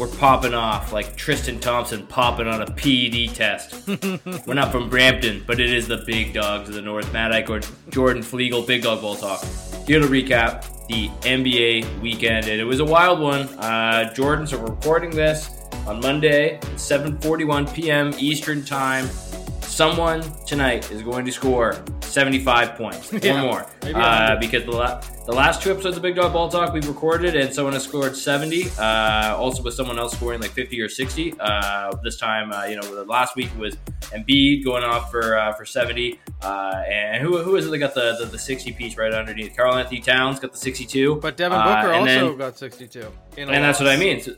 we're popping off like Tristan Thompson popping on a PED test. we're not from Brampton, but it is the big dogs of the North. Matt or Jordan Flegel, Big Dog Ball Talk. Here to recap the NBA weekend, and it was a wild one. Uh, Jordan, so we're recording this on Monday, 7:41 p.m. Eastern Time. Someone tonight is going to score 75 points Yeah, more maybe uh, because the, la- the last two episodes of Big Dog Ball Talk we've recorded, and someone has scored 70. Uh, also, with someone else scoring like 50 or 60. Uh, this time, uh, you know, the last week was Embiid going off for uh, for 70. Uh, and who, who is it that got the, the, the 60 piece right underneath? Karl-Anthony Towns got the 62. But Devin Booker also then- got 62. in a and that's what I mean. So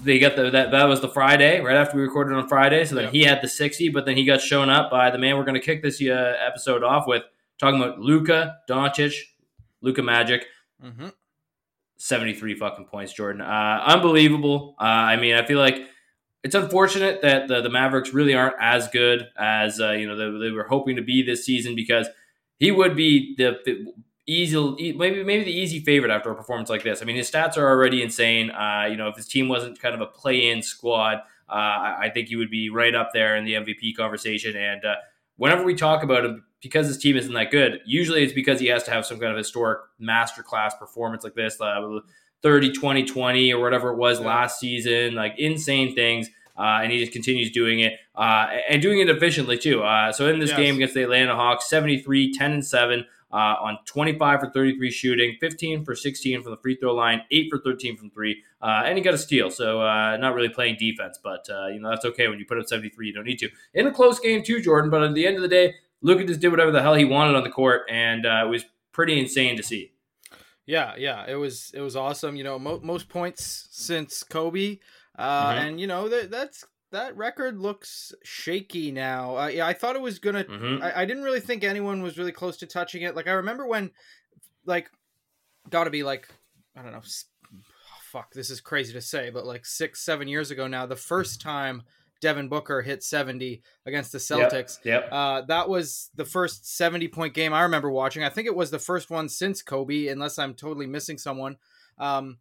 they got the that that was the Friday right after we recorded on Friday. So then Yeah. he had the sixty, but then he got shown up by the man we're going to kick this uh, episode off with talking about Luka Doncic, Luka Magic. Mhm. 73 fucking points, Jordan. Uh, unbelievable. Uh, I mean, I feel like it's unfortunate that the, the Mavericks really aren't as good as uh, you know they, they were hoping to be this season because he would be the, the easy maybe maybe the easy favorite after a performance like this. I mean, his stats are already insane. Uh, you know, if his team wasn't kind of a play-in squad, uh, I, think he would be right up there in the MVP conversation. And uh, whenever we talk about him, because his team isn't that good, usually it's because he has to have some kind of historic masterclass performance like this. Uh, 30 20 20 or whatever it was last season like insane things uh, and he just continues doing it uh, and doing it efficiently too uh, so in this Yes. game against the atlanta hawks 73 10 and 7 uh, on 25 for 33 shooting 15 for 16 from the free throw line 8 for 13 from 3 uh, and he got a steal so uh, not really playing defense but uh, you know that's okay when you put up 73 you don't need to in a close game too jordan but at the end of the day Luka just did whatever the hell he wanted on the court and uh, it was pretty insane to see Yeah, yeah, it was it was awesome. You know, mo- most points since Kobe, uh, Mhm. and you know that that's that record looks shaky now. Uh, yeah, I thought it was gonna. Mhm. I, I didn't really think anyone was really close to touching it. Like I remember when, like, got to be like, I don't know. s- Fuck, this is crazy to say, but like six, seven years ago now, the first time Devin Booker hit seventy against the Celtics. yep. Uh, that was the first 70 point game I remember watching. I think it was the first one since Kobe, unless I'm totally missing someone. Um,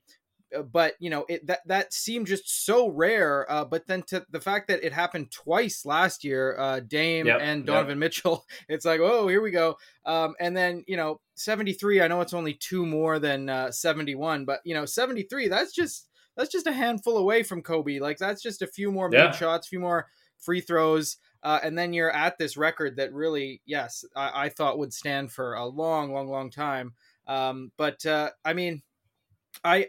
but you know, it that that seemed just so rare. Uh, but then to the fact that it happened twice last year, uh, Dame Yep, and yep. Donovan Mitchell, it's like, oh, here we go. Um, and then you know, 73. I know it's only two more than uh, 71, but you know, 73. That's just that's just a handful away from Kobe. Like that's just a few more Yeah. mid shots, a few more free throws uh, and then you're at this record that really, yes, I, I thought would stand for a long, long, long time. Um, but uh, I mean, I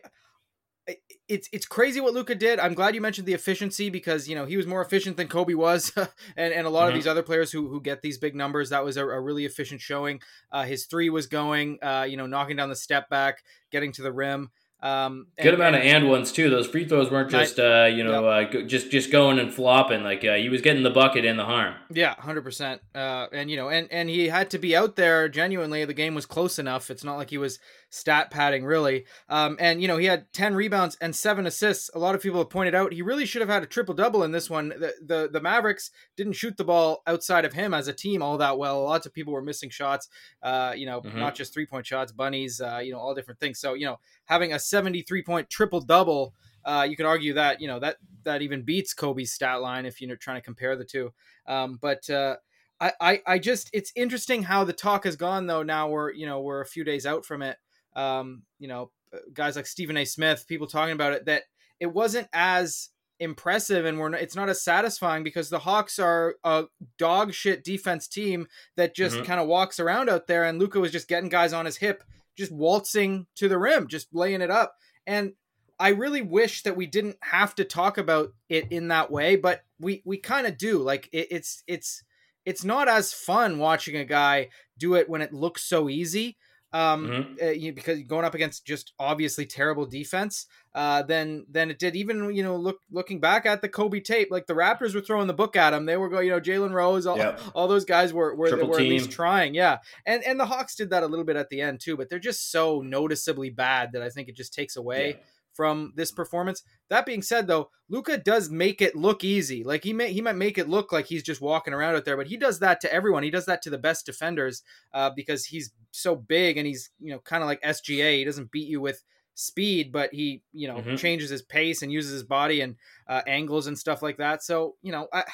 it's it's crazy what Luka did. I'm glad you mentioned the efficiency because you know he was more efficient than Kobe was, and and a lot of Mhm. these other players who who get these big numbers. That was a, a really efficient showing. Uh, his three was going, uh, you know, knocking down the step back, getting to the rim. Um, Good and- amount of and- and ones too. Those free throws weren't just uh, you know uh, just just going and flopping. Like uh, he was getting the bucket and the harm. Yeah, hundred percent. Uh, and you know, and and he had to be out there genuinely. The game was close enough. It's not like he was stat padding really. Um, and you know, he had ten rebounds and seven assists. A lot of people have pointed out he really should have had a triple double in this one. The, the the Mavericks didn't shoot the ball outside of him as a team all that well. Lots of people were missing shots. Uh, you know, Mhm. not just three point shots, bunnies. Uh, you know, all different things. So you know, having a seventy three point triple double. Uh, you can argue that you know that that even beats Kobe's stat line if you're trying to compare the two. Um, but uh, I, I, I just it's interesting how the talk has gone though. Now we're you know we're a few days out from it. Um, you know, guys like Stephen A. Smith, people talking about it that it wasn't as impressive and we're not, it's not as satisfying because the Hawks are a dog shit defense team that just Mhm. kind of walks around out there and Luka was just getting guys on his hip, just waltzing to the rim, just laying it up. And I really wish that we didn't have to talk about it in that way, but we we kind of do. Like it, it's it's it's not as fun watching a guy do it when it looks so easy. Um, Mhm. uh, you, because going up against just obviously terrible defense, uh, then then it did. Even you know, look looking back at the Kobe tape, like the Raptors were throwing the book at him. They were going, you know, Jalen Rose, all, Yep. all those guys were were, were at least trying, yeah. And and the Hawks did that a little bit at the end too, but they're just so noticeably bad that I think it just takes away Yeah. From this performance. That being said, though, Luka does make it look easy. Like he may he might make it look like he's just walking around out there, but he does that to everyone. He does that to the best defenders uh, because he's so big and he's you know kind of like SGA. He doesn't beat you with speed, but he you know Mhm. changes his pace and uses his body and uh, angles and stuff like that. So you know I.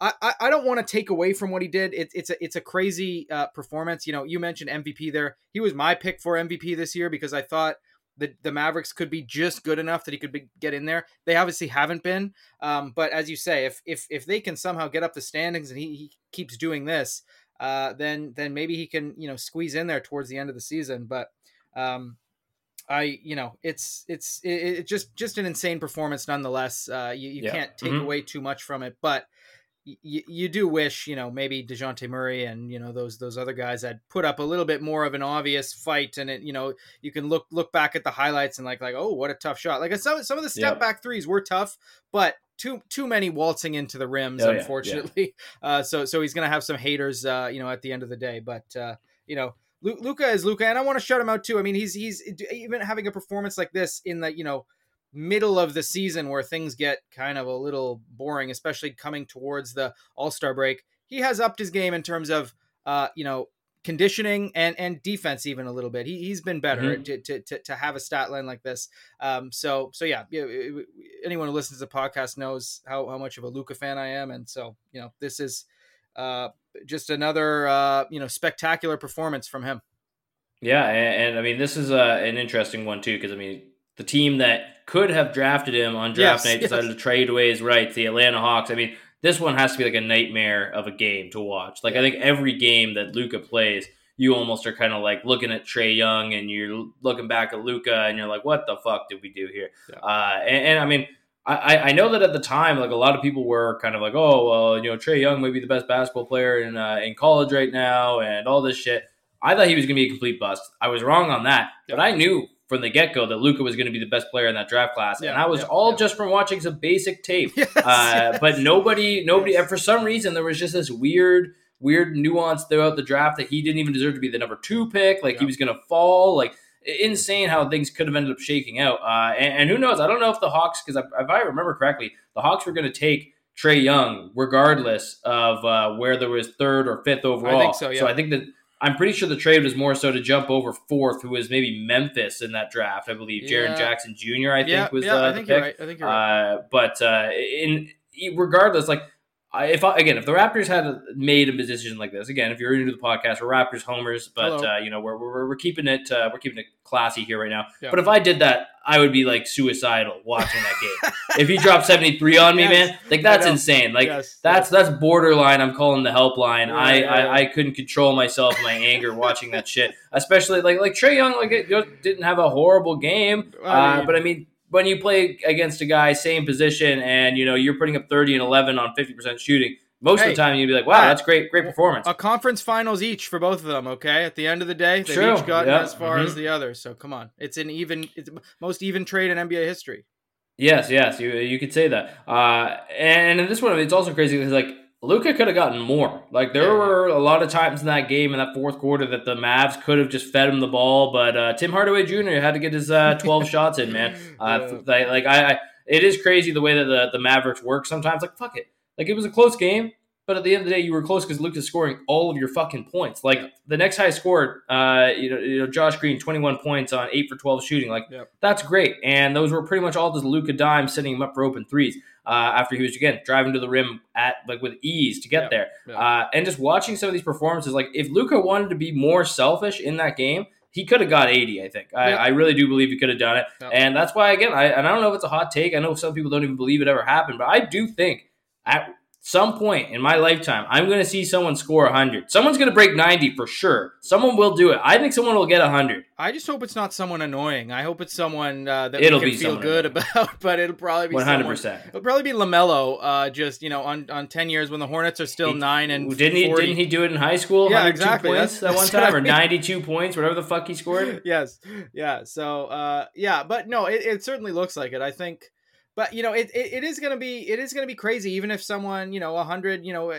I, I don't want to take away from what he did. It, it's a it's a crazy uh, performance. You know, you mentioned MVP there. He was my pick for MVP this year because I thought the the Mavericks could be just good enough that he could be, get in there. They obviously haven't been, um, but as you say, if if if they can somehow get up the standings and he, he keeps doing this, uh, then then maybe he can you know squeeze in there towards the end of the season. But um, I you know it's it's it, it just just an insane performance nonetheless. Uh, you you Yeah. can't take Mhm. away too much from it, but. You, you do wish you know maybe Dejounte Murray and you know those those other guys had put up a little bit more of an obvious fight and it you know you can look look back at the highlights and like like oh what a tough shot. Like some some of the step back threes were tough but too too many waltzing into the rims Oh, yeah, yeah. unfortunately. Uh so so he's gonna have some haters uh you know at the end of the day but uh you know Luka is Luka and I want to shout him out too. I mean he's he's even having a performance like this in the you know middle of the season where things get kind of a little boring especially coming towards the all-star break he has upped his game in terms of uh you know conditioning and and defense even a little bit. He he's been better to, to to to have a stat line like this. Um, so so yeah, yeah, it- it- anyone who listens to the podcast knows how how much of a Luka fan I am, and so you know this is uh just another uh you know spectacular performance from him. Yeah, and, and I mean this is uh, an interesting one too because I mean the team that could have drafted him on draft Yes, night decided yes. to trade away his rights. The Atlanta Hawks. I mean this one has to be like a nightmare of a game to watch. Like I think every game that Luka plays, you almost are kind of like looking at Trae Young and you're looking back at Luka and you're like, what the fuck did we do here? Yeah. Uh, and, and I mean. I, I know that at the time, like a lot of people were kind of like, "Oh, well, you know, Trae Young may be the best basketball player in uh, in college right now," and all this shit. I thought he was going to be a complete bust. I was wrong on that, but I knew from the get go that Luka was going to be the best player in that draft class, and Yeah, that was yeah, all yeah. just from watching some basic tape. Yes, Uh, yes. but nobody, nobody, Yes. and for some reason, there was just this weird, weird nuance throughout the draft that he didn't even deserve to be the number two pick. Like he was going to fall. Like insane how things could have ended up shaking out. Uh, and, and who knows? I don't know if the Hawks, because if I remember correctly, the Hawks were going to take Trae Young regardless of uh, where there was third or fifth overall. so, yeah. So I think that. I'm pretty sure the trade was more so to jump over fourth, who was maybe Memphis in that draft. I believe Jaren Jackson Jr. I think yeah, was yeah, uh, I the think pick. you're right. I think you're right. Uh, but uh, in regardless, like I, if I, again, if the Raptors had made a decision like this, again, if you're into the podcast, we're Raptors homers, but uh, you know we're, we're we're keeping it uh, we're keeping it classy here right now. Yeah. But if I did that, I would be like suicidal watching that game. if he dropped 73 on me, Yes. man, like that's insane. Like Yes, that's that's borderline. I'm calling the helpline. Yeah, I, yeah, I. I couldn't control myself, my anger watching that shit. Especially like like Trae Young, like it just didn't have a horrible game. I Uh, mean- but I mean, when you play against a guy same position and you know you're putting up 30 and 11 on 50 percent shooting, most Hey, of the time you'd be like, wow, that's great, great performance. a conference finals each for both of them. Okay, at the end of the day, they've True, each gotten yeah, as far mhm. as the other. So come on, it's an even, it's most even trade in NBA history. Yes, yes, you you could say that. Uh, and in this one, it's also crazy because like Luka could have gotten more. Like there Yeah, were a lot of times in that game in that fourth quarter that the Mavs could have just fed him the ball, but uh, Tim Hardaway Jr. had to get his uh, twelve shots in. Man, uh, Yeah. like I, I, it is crazy the way that the the Mavericks work sometimes. Like fuck it, like it was a close game. But at the end of the day, you were close because Luka's scoring all of your fucking points. Like Yeah. the next high scored, uh, you know, you know, Josh Green, twenty one points on eight for twelve shooting. Like that's great. And those were pretty much all just Luka dime setting him up for open threes. Uh, after he was again driving to the rim at like with ease to get Yep. there, Yep. uh, and just watching some of these performances, like if Luka wanted to be more selfish in that game, he could have got eighty. I think I, Yep. I really do believe he could have done it, Yep. and that's why again, I and I don't know if it's a hot take. I know some people don't even believe it ever happened, but I do think at some point in my lifetime, I'm going to see someone score 100. Someone's going to break 90 for sure. Someone will do it. I think someone will get 100. I just hope it's not someone annoying. I hope it's someone uh, that It'll we be can feel good annoying. about. But it'll probably be 100%. someone- It'll probably be Lamelo. Uh, just you know, on, on ten years when the Hornets are still He- nine and didn't he didn't he do it in high school? Yeah, exactly. points That's- that one what I time or 92 points, whatever the fuck he scored. yes yeah so uh yeah but no it, it certainly looks like it i think but you know it, it, it is gonna be it is gonna be crazy even if someone you know 100 you know uh,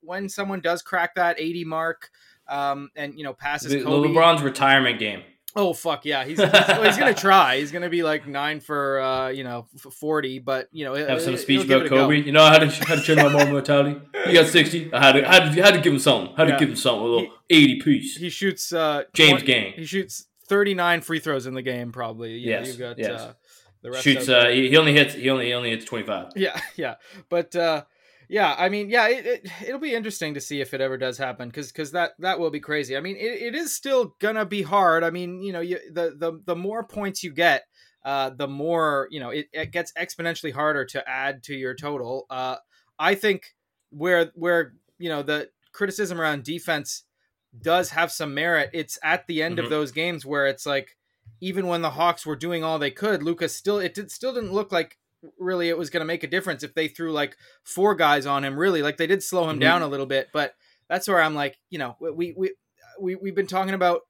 when someone does crack that 80 mark um and you know passes The, Kobe. LeBron's retirement game. oh fuck yeah he's he's, he's gonna try he's gonna be like nine for uh you know 40 but you know Have some he'll speech about it. Kobe. You know how to how to turn my mom mortality. He got 60. I had to, had to, had to give him something. Had Yeah. to give him something. A little 80 piece. he shoots uh James 20 Gang. he shoots 39 free throws in the game, probably. You yes, know, you've got yes. uh, Shoots. Uh, he he only hits. He only he only hits twenty five. Yeah, yeah, but uh, yeah, I mean, yeah, it, it it'll be interesting to see if it ever does happen because because that that will be crazy. I mean, it, it is still gonna be hard. I mean, you know, you the the the more points you get, uh, the more you know it, it gets exponentially harder to add to your total. Uh, I think where where you know the criticism around defense does have some merit. It's at the end Mhm. of those games where it's like even when the Hawks were doing all they could, Luka's still it did, still didn't look like really it was going to make a difference if they threw like four guys on him. Really, like they did slow him Mhm. down a little bit, but that's where I'm like, you know, we we we we've been talking about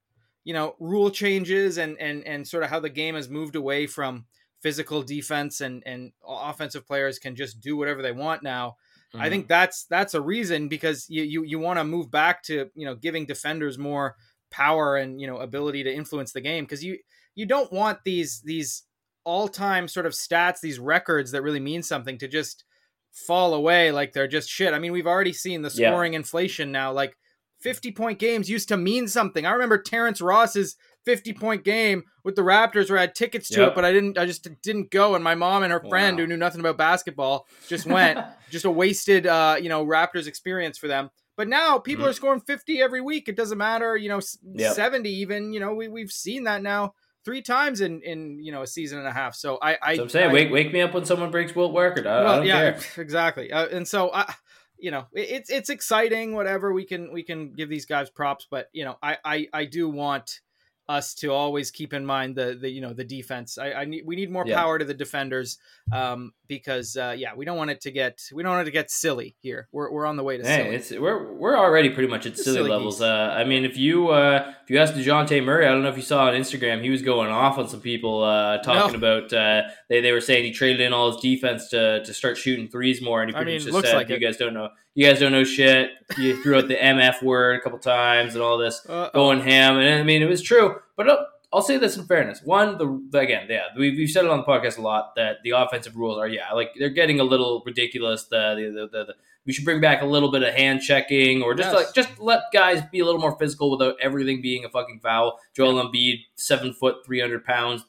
you know rule changes and and and sort of how the game has moved away from physical defense and and offensive players can just do whatever they want now. Mm-hmm. I think that's that's a reason because you you, you want to move back to you know giving defenders more power and you know ability to influence the game because you you don't want these these all time sort of stats these records that really mean something to just fall away like they're just shit. I mean we've already seen the Yeah. scoring inflation now like 50 point games used to mean something. I remember Terrence Ross's 50 point game with the Raptors where I had tickets to Yep. it, but I didn't, I just didn't go. And my mom and her friend Wow. who knew nothing about basketball just went. just a wasted, uh, you know, Raptors experience for them. But now people Mhm. are scoring 50 every week. It doesn't matter, you know, Yep. 70 even, you know, we, we've seen that now three times in, in, you know, a season and a half. So I, I, So I'm saying, I- wake wake me up when someone breaks Wilt record. I, I well, don't yeah, care. exactly. Uh, and so I, you know, it, it's it's exciting. Whatever we can we can give these guys props, but you know, I I, I do want us to always keep in mind the the you know the defense. I, I need we need more Yeah. power to the defenders, um, because uh, yeah, we don't want it to get we don't want it to get silly here. We're, we're on the way to Hey, silly. it's we're we're already pretty much at silly, silly levels. Uh, I mean, if you uh, if you asked Dejounte Murray, I don't know if you saw on Instagram, he was going off on some people uh, talking about uh, they they were saying he traded in all his defense to to start shooting threes more, and he I pretty mean, much just said, like "You it." guys don't know, you guys don't know shit." You threw out the MF word a couple times and all this Uh, going ham, and I mean it was true. But uh, I'll say this in fairness: one, the, again, yeah, we've, we've said it on the podcast a lot that the offensive rules are yeah, like they're getting a little ridiculous. The the, the, the, the we should bring back a little bit of hand checking, or just Yes. like just let guys be a little more physical without everything being a fucking foul. Joel Embiid, seven foot, three hundred pounds,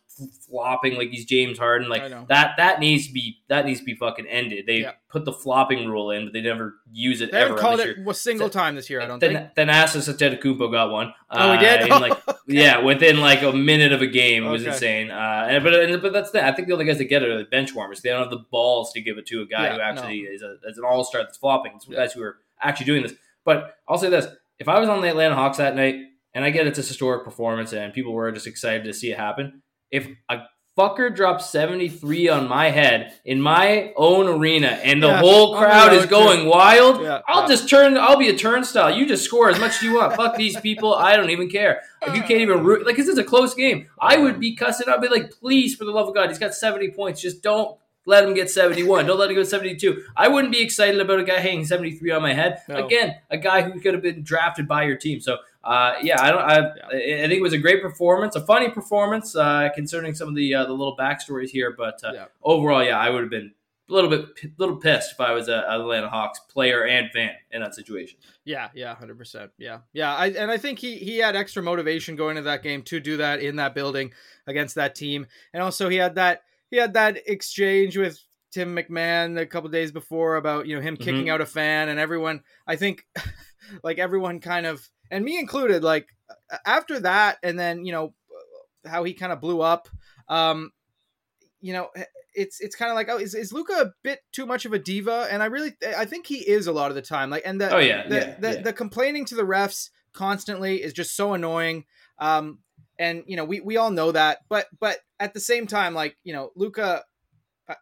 flopping like he's James Harden, like that. That needs to be that needs to be fucking ended. They Yeah. put the flopping rule in, but they never use it they ever. called it a single time this year. I don't then, think. then Asas Antetokounmpo got one. Oh, he uh, did. like, yeah, within like a minute of a game, it was Okay. insane. Uh, and, but and, but that's the I think the only guys that get it are the bench warmers. They don't have the balls to give it to a guy Yeah, who actually is, a, is an all star that's flopping. It's guys who are actually doing this. But I'll say this: if I was on the Atlanta Hawks that night, and I get it's a historic performance, and people were just excited to see it happen, if a fucker drops 73 on my head in my own arena and the Yeah, whole crowd is going too. wild Yeah, i'll yeah. just turn i'll be a turnstile. You just score as much as you want. Fuck these people. I don't even care. If you can't even root like this is a close game. I would be cussing. I'd be like please for the love of god he's got 70 points. Just don't let him get 71 don't let him go 72 i wouldn't be excited about a guy hanging 73 on my head. No. again a guy who could have been drafted by your team. So uh, yeah, I don't. I, I think it was a great performance, a funny performance, uh, concerning some of the uh, the little backstories here. But uh, Yeah. overall, yeah, I would have been a little bit, little pissed if I was a a Atlanta Hawks player and fan in that situation. Yeah, yeah, hundred percent. Yeah, yeah. I and I think he he had extra motivation going into that game to do that in that building against that team, and also he had that he had that exchange with Tim MacMahon a couple days before about you know him kicking Mhm. out a fan, and everyone. I think like everyone kind of and me included like after that, and then you know how he kind of blew up. Um, you know, it's it's kind of like oh, is is Luka a bit too much of a diva? And I really I think he is a lot of the time. Like and the Oh yeah, the, yeah, the, yeah. the complaining to the refs constantly is just so annoying. Um, and you know, we, we all know that, but, but at the same time, like, you know, Luka,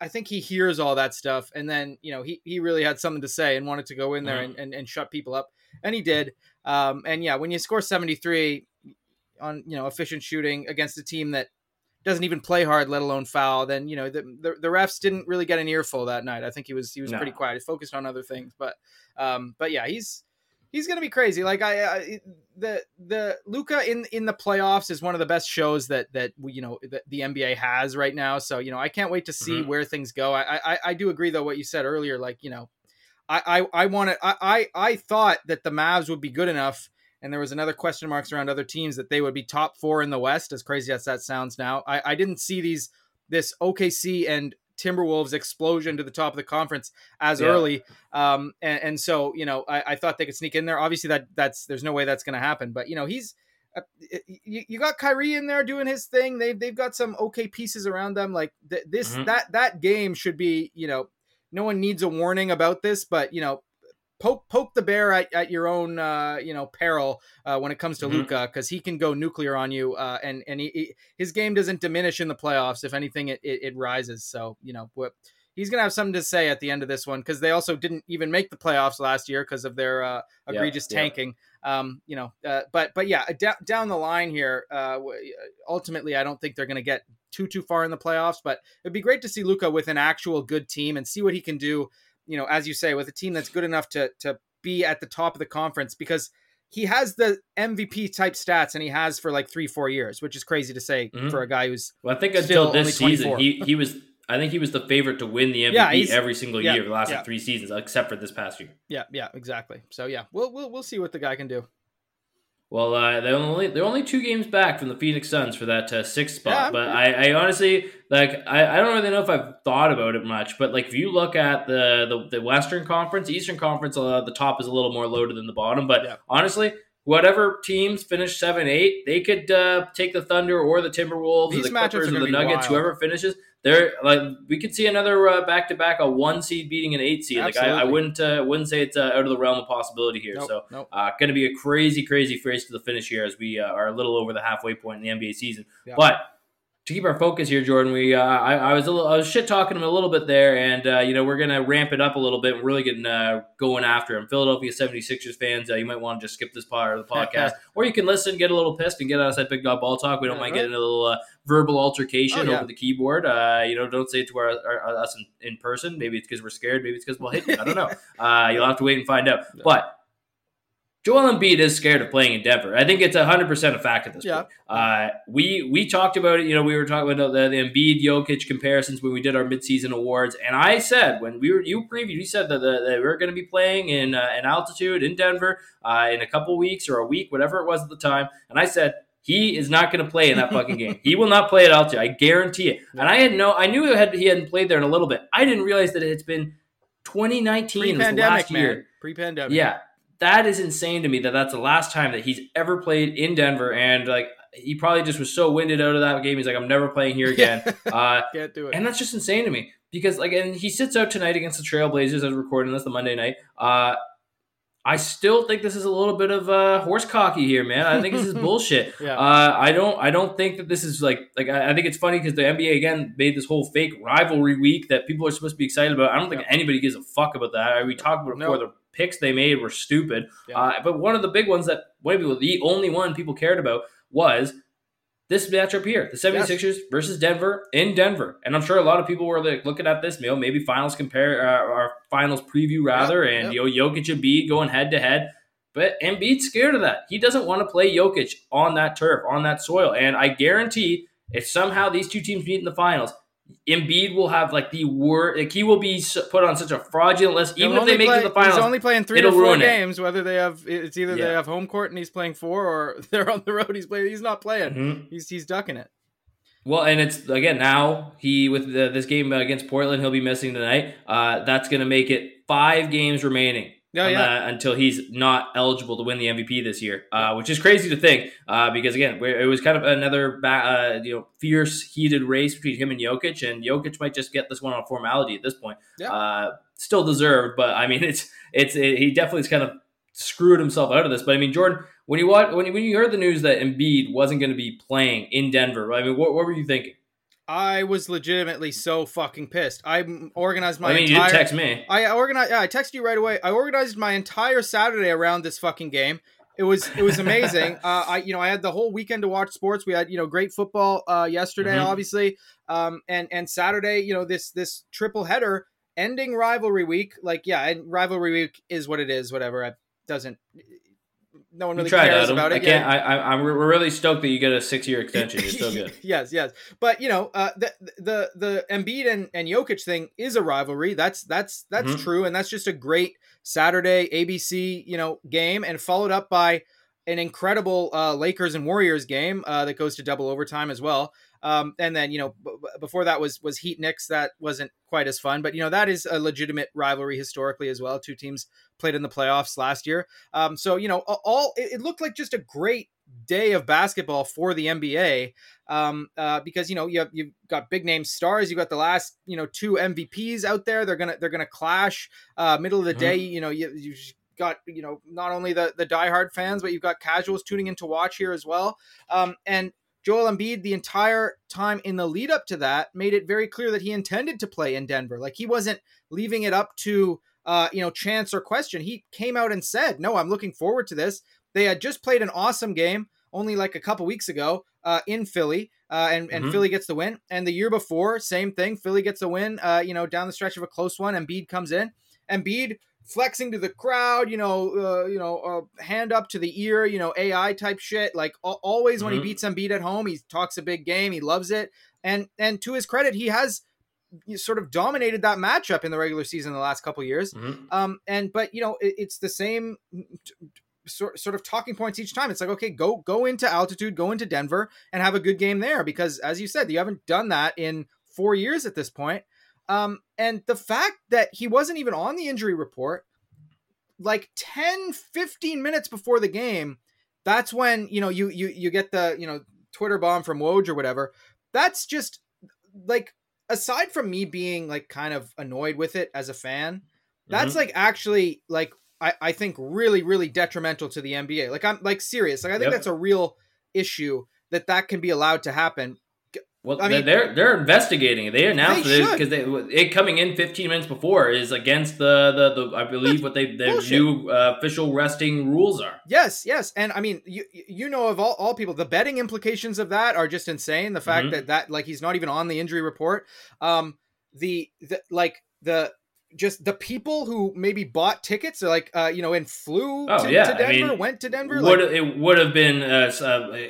I- think he hears all that stuff. And then, you know, he, he really had something to say and wanted to go in there Mhm. and, and, and shut people up. And he did. Um, and yeah, when you score 73 on, you know, efficient shooting against a team that doesn't even play hard, let alone foul, then, you know, the, the, the refs didn't really get an earful that night. I think he was, he was No. pretty quiet. He focused on other things, but, um, but yeah, he's, he's gonna be crazy. Like I, I the the Luka in in the playoffs is one of the best shows that that we, you know that the NBA has right now. So you know I can't wait to see Mhm. where things go. I, I I do agree though what you said earlier. Like you know, I I I wanted I I I thought that the Mavs would be good enough. and there was another question marks around other teams that they would be top four in the West. As crazy as that sounds now, I, I didn't see these this OKC and Timberwolves explosion to the top of the conference as yeah. early. Um, and, and, so, you know, I, I, thought they could sneak in there. Obviously, that that's there's no way that's going to happen. But you know, he's uh, you, you, got Kyrie in there doing his thing. They've they've got some okay pieces around them. Like th- this mm-hmm. that that game should be. You know, no one needs a warning about this, but you know, poke poke the bear at, at your own uh, you know peril uh, when it comes to mm-hmm. Luka because he can go nuclear on you uh, and and he, he, his game doesn't diminish in the playoffs if anything it, it, it rises so you know what he's gonna have something to say at the end of this one because they also didn't even make the playoffs last year because of their uh, egregious yeah, tanking yeah. um you know uh, but but yeah d- down the line here uh, ultimately I don't think they're gonna get too too far in the playoffs but it'd be great to see Luka with an actual good team and see what he can do you know, as you say, with a team that's good enough to to be at the top of the conference because he has the MVP type stats and he has for like three, four years, which is crazy to say mm-hmm. for a guy who's. Well, I think until this season, he he was. I think he was the favorite to win the MVP yeah, every single yeah, year the last yeah. like three seasons, except for this past year. Yeah, yeah, exactly. So yeah, we'll we'll we'll see what the guy can do. Well, uh, they're only they're only two games back from the Phoenix Suns for that uh, sixth spot. Yeah, but I, I, honestly like I, I don't really know if I've thought about it much. But like if you look at the the, the Western Conference, Eastern Conference, uh, the top is a little more loaded than the bottom. But yeah. honestly, whatever teams finish seven eight, they could uh, take the Thunder or the Timberwolves These or the Clippers or the Nuggets, whoever finiseshes. They're like we could see another back to back a one seed beating an eight seed. Absolutely. Like I, I wouldn't uh, wouldn't say it's uh, out of the realm of possibility here. Nope, so nope. uh, going to be a crazy crazy race to the finish here as we uh, are a little over the halfway point in the NBA season. Yeah. But to keep our focus here, Jordan, we uh, I, I, was a little, I was shit talking him a little bit there, and uh, you know we're gonna ramp it up a little bit and really getting uh, going after him. Philadelphia 76ers fans, uh, you might want to just skip this part of the podcast, or you can listen, get a little pissed, and get us at Big Dog Ball Talk. We don't mind getting a little uh, verbal altercation oh, yeah. over the keyboard. Uh, you know, don't say it to our, our us in, in, person. Maybe it's because we're scared. Maybe it's because we'll hit you. I don't know. you'll have to wait and find out. But Joel Embiid is scared of playing in Denver. I think it's hundred percent a fact at this yeah. point. Uh, we we talked about it. You know, we were talking about the, the Embiid Jokic comparisons when we did our midseason awards, and I said when we were you previewed, you said that, the, that we are going to be playing in uh, in altitude in Denver uh, in a couple weeks or a week, whatever it was at the time, and I said he is not going to play in that fucking game. He will not play at altitude. I guarantee it. And I had no, I knew had, he hadn't played there in a little bit. I didn't realize that it's been 2019 was the last year. Man. Pre-pandemic. Yeah that is insane to me that that's the last time that he's ever played in Denver. And like, he probably just was so winded out of that game. He's like, I'm never playing here again. Uh, Can't do it. And that's just insane to me because like, and he sits out tonight against the Trailblazers as recording this the Monday night. Uh, I still think this is a little bit of uh, horse cocky here, man. I think this is bullshit. yeah. uh, I don't. I don't think that this is like like. I, I think it's funny because the NBA again made this whole fake rivalry week that people are supposed to be excited about. I don't think yeah. anybody gives a fuck about that. We talked about it before. The picks they made were stupid. Yeah. Uh, but one of the big ones that maybe the only one people cared about was this matchup here the 76ers yes. versus Denver in Denver. And I'm sure a lot of people were like looking at this, you know, maybe finals compare, uh, our finals preview rather, yep, and, yep. you know, Jokic and Embiid going head to head. But Embiid's scared of that. He doesn't want to play Jokic on that turf, on that soil. And I guarantee if somehow these two teams meet in the finals, Embiid will have like the word, like he will be put on such a fraudulent list. Even if they make play, it to the finals, he's only playing three to four games. It. Whether they have, it's either yeah. they have home court and he's playing four, or they're on the road. He's playing. He's not playing. Mm-hmm. He's he's ducking it. Well, and it's again now he with the, this game against Portland, he'll be missing tonight. Uh, that's going to make it five games remaining Oh, yeah. until he's not eligible to win the MVP this year, uh, which is crazy to think uh, because again, it was kind of another ba- uh, you know fierce, heated race between him and Jokic, and Jokic might just get this one on formality at this point. Yeah. Uh, still deserved, but I mean, it's it's it, he definitely has kind of screwed himself out of this. But I mean, Jordan, when you watch, when you, when you heard the news that Embiid wasn't going to be playing in Denver, I mean, what, what were you thinking? I was legitimately so fucking pissed. I organized my. I mean, entire, you did text me. I organized. Yeah, I texted you right away. I organized my entire Saturday around this fucking game. It was it was amazing. uh, I you know I had the whole weekend to watch sports. We had you know great football uh, yesterday, mm-hmm. obviously, um, and and Saturday. You know this this triple header ending rivalry week. Like yeah, and rivalry week is what it is. Whatever. It doesn't no one really tried, cares Adam. about it. I can't. I, I, we're really stoked that you get a six year extension. You're so good. yes, yes. But you know, uh, the the the Embiid and and Jokic thing is a rivalry. That's that's that's mm-hmm. true, and that's just a great Saturday ABC you know game, and followed up by an incredible uh, Lakers and Warriors game uh, that goes to double overtime as well. Um, and then you know b- before that was was Heat Knicks that wasn't quite as fun, but you know that is a legitimate rivalry historically as well. Two teams played in the playoffs last year, um, so you know all it, looked like just a great day of basketball for the NBA um, uh, because you know you have, you've got big name stars. you've got the last you know two MVPs out there. They're gonna they're gonna clash uh, middle of the mm-hmm. day. You know you you got you know not only the the diehard fans, but you've got casuals tuning in to watch here as well. Um, and Joel Embiid, the entire time in the lead up to that, made it very clear that he intended to play in Denver. Like he wasn't leaving it up to uh, you know chance or question. He came out and said, "No, I'm looking forward to this." They had just played an awesome game only like a couple weeks ago uh, in Philly, uh, and and mm-hmm. Philly gets the win. And the year before, same thing. Philly gets a win. Uh, you know, down the stretch of a close one, Embiid comes in. Embiid flexing to the crowd, you know, uh, you know, uh, hand up to the ear, you know, AI type shit. Like always when mm-hmm. he beats Embiid at home, he talks a big game, he loves it, and and to his credit, he has sort of dominated that matchup in the regular season the last couple years. Mm-hmm. Um, and but you know, it, it's the same. Sort, sort of talking points each time. It's like, okay, go go into altitude, go into Denver, and have a good game there. Because as you said, you haven't done that in four years at this point. Um, and the fact that he wasn't even on the injury report, like 10, 15 minutes before the game, that's when, you know, you you you get the, you know, Twitter bomb from Woj or whatever. That's just like aside from me being like kind of annoyed with it as a fan, that's mm-hmm. like actually like I, I think really, really detrimental to the NBA. Like I'm like serious. Like I think yep. that's a real issue that that can be allowed to happen well, I mean, they're they're investigating. They announced it because it coming in 15 minutes before is against the the, the I believe what they the new uh, official resting rules are. Yes, yes, and I mean you you know of all, all people the betting implications of that are just insane. The fact mm-hmm. that that like he's not even on the injury report. Um, the the like the just the people who maybe bought tickets, like uh, you know, and flew oh, to, yeah. to, Denver, I mean, went to Denver. Would like, it would have been a,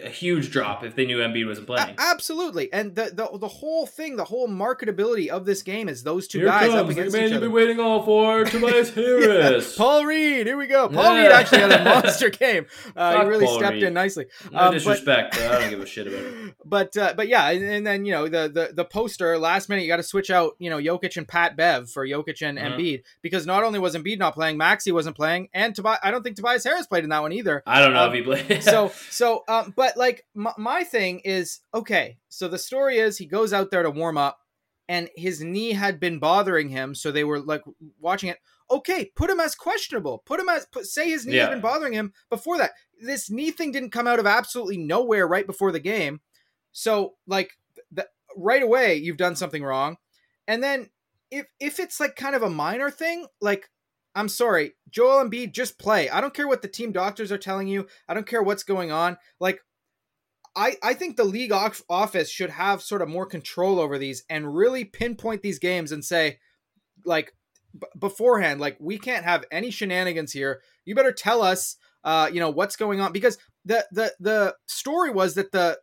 a, huge drop if they knew Embiid wasn't playing? Absolutely, and the, the the whole thing, the whole marketability of this game is those two here guys comes, up against the man each you've been waiting all for, Tobias Harris, yeah. Paul Reed. Here we go. Paul yeah. Reed actually had a monster game. Uh, he really Paul stepped Reed. in nicely. No um, disrespect, but, but, I don't give a shit about it. But uh, but yeah, and, and, then you know the the the poster last minute, you got to switch out you know Jokic and Pat Bev for Jokic and mm-hmm. Embiid because not only was Embiid not playing, Maxey wasn't playing, and Tobias, I don't think Tobias Harris played in that one either. I don't know um, if he played. so, so, um, but like my, my thing is okay. So the story is he goes out there to warm up, and his knee had been bothering him, so they were like watching it. Okay, put him as questionable. Put him as put, say his knee yeah. had been bothering him before that. This knee thing didn't come out of absolutely nowhere right before the game. So like the, right away, you've done something wrong. And then if if it's like kind of a minor thing, like I'm sorry, Joel Embiid, just play. I don't care what the team doctors are telling you. I don't care what's going on. Like, I I think the league office should have sort of more control over these and really pinpoint these games and say, like, b- beforehand, like we can't have any shenanigans here. You better tell us, uh, you know, what's going on because the the the story was that the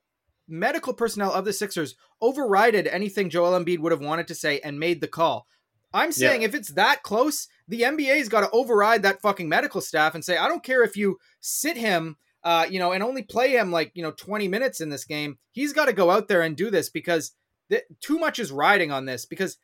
medical personnel of the Sixers overrided anything Joel Embiid would have wanted to say and made the call. I'm saying yeah. if it's that close, the NBA's got to override that fucking medical staff and say, I don't care if you sit him, uh, you know, and only play him like, you know, 20 minutes in this game. He's got to go out there and do this because th- too much is riding on this because,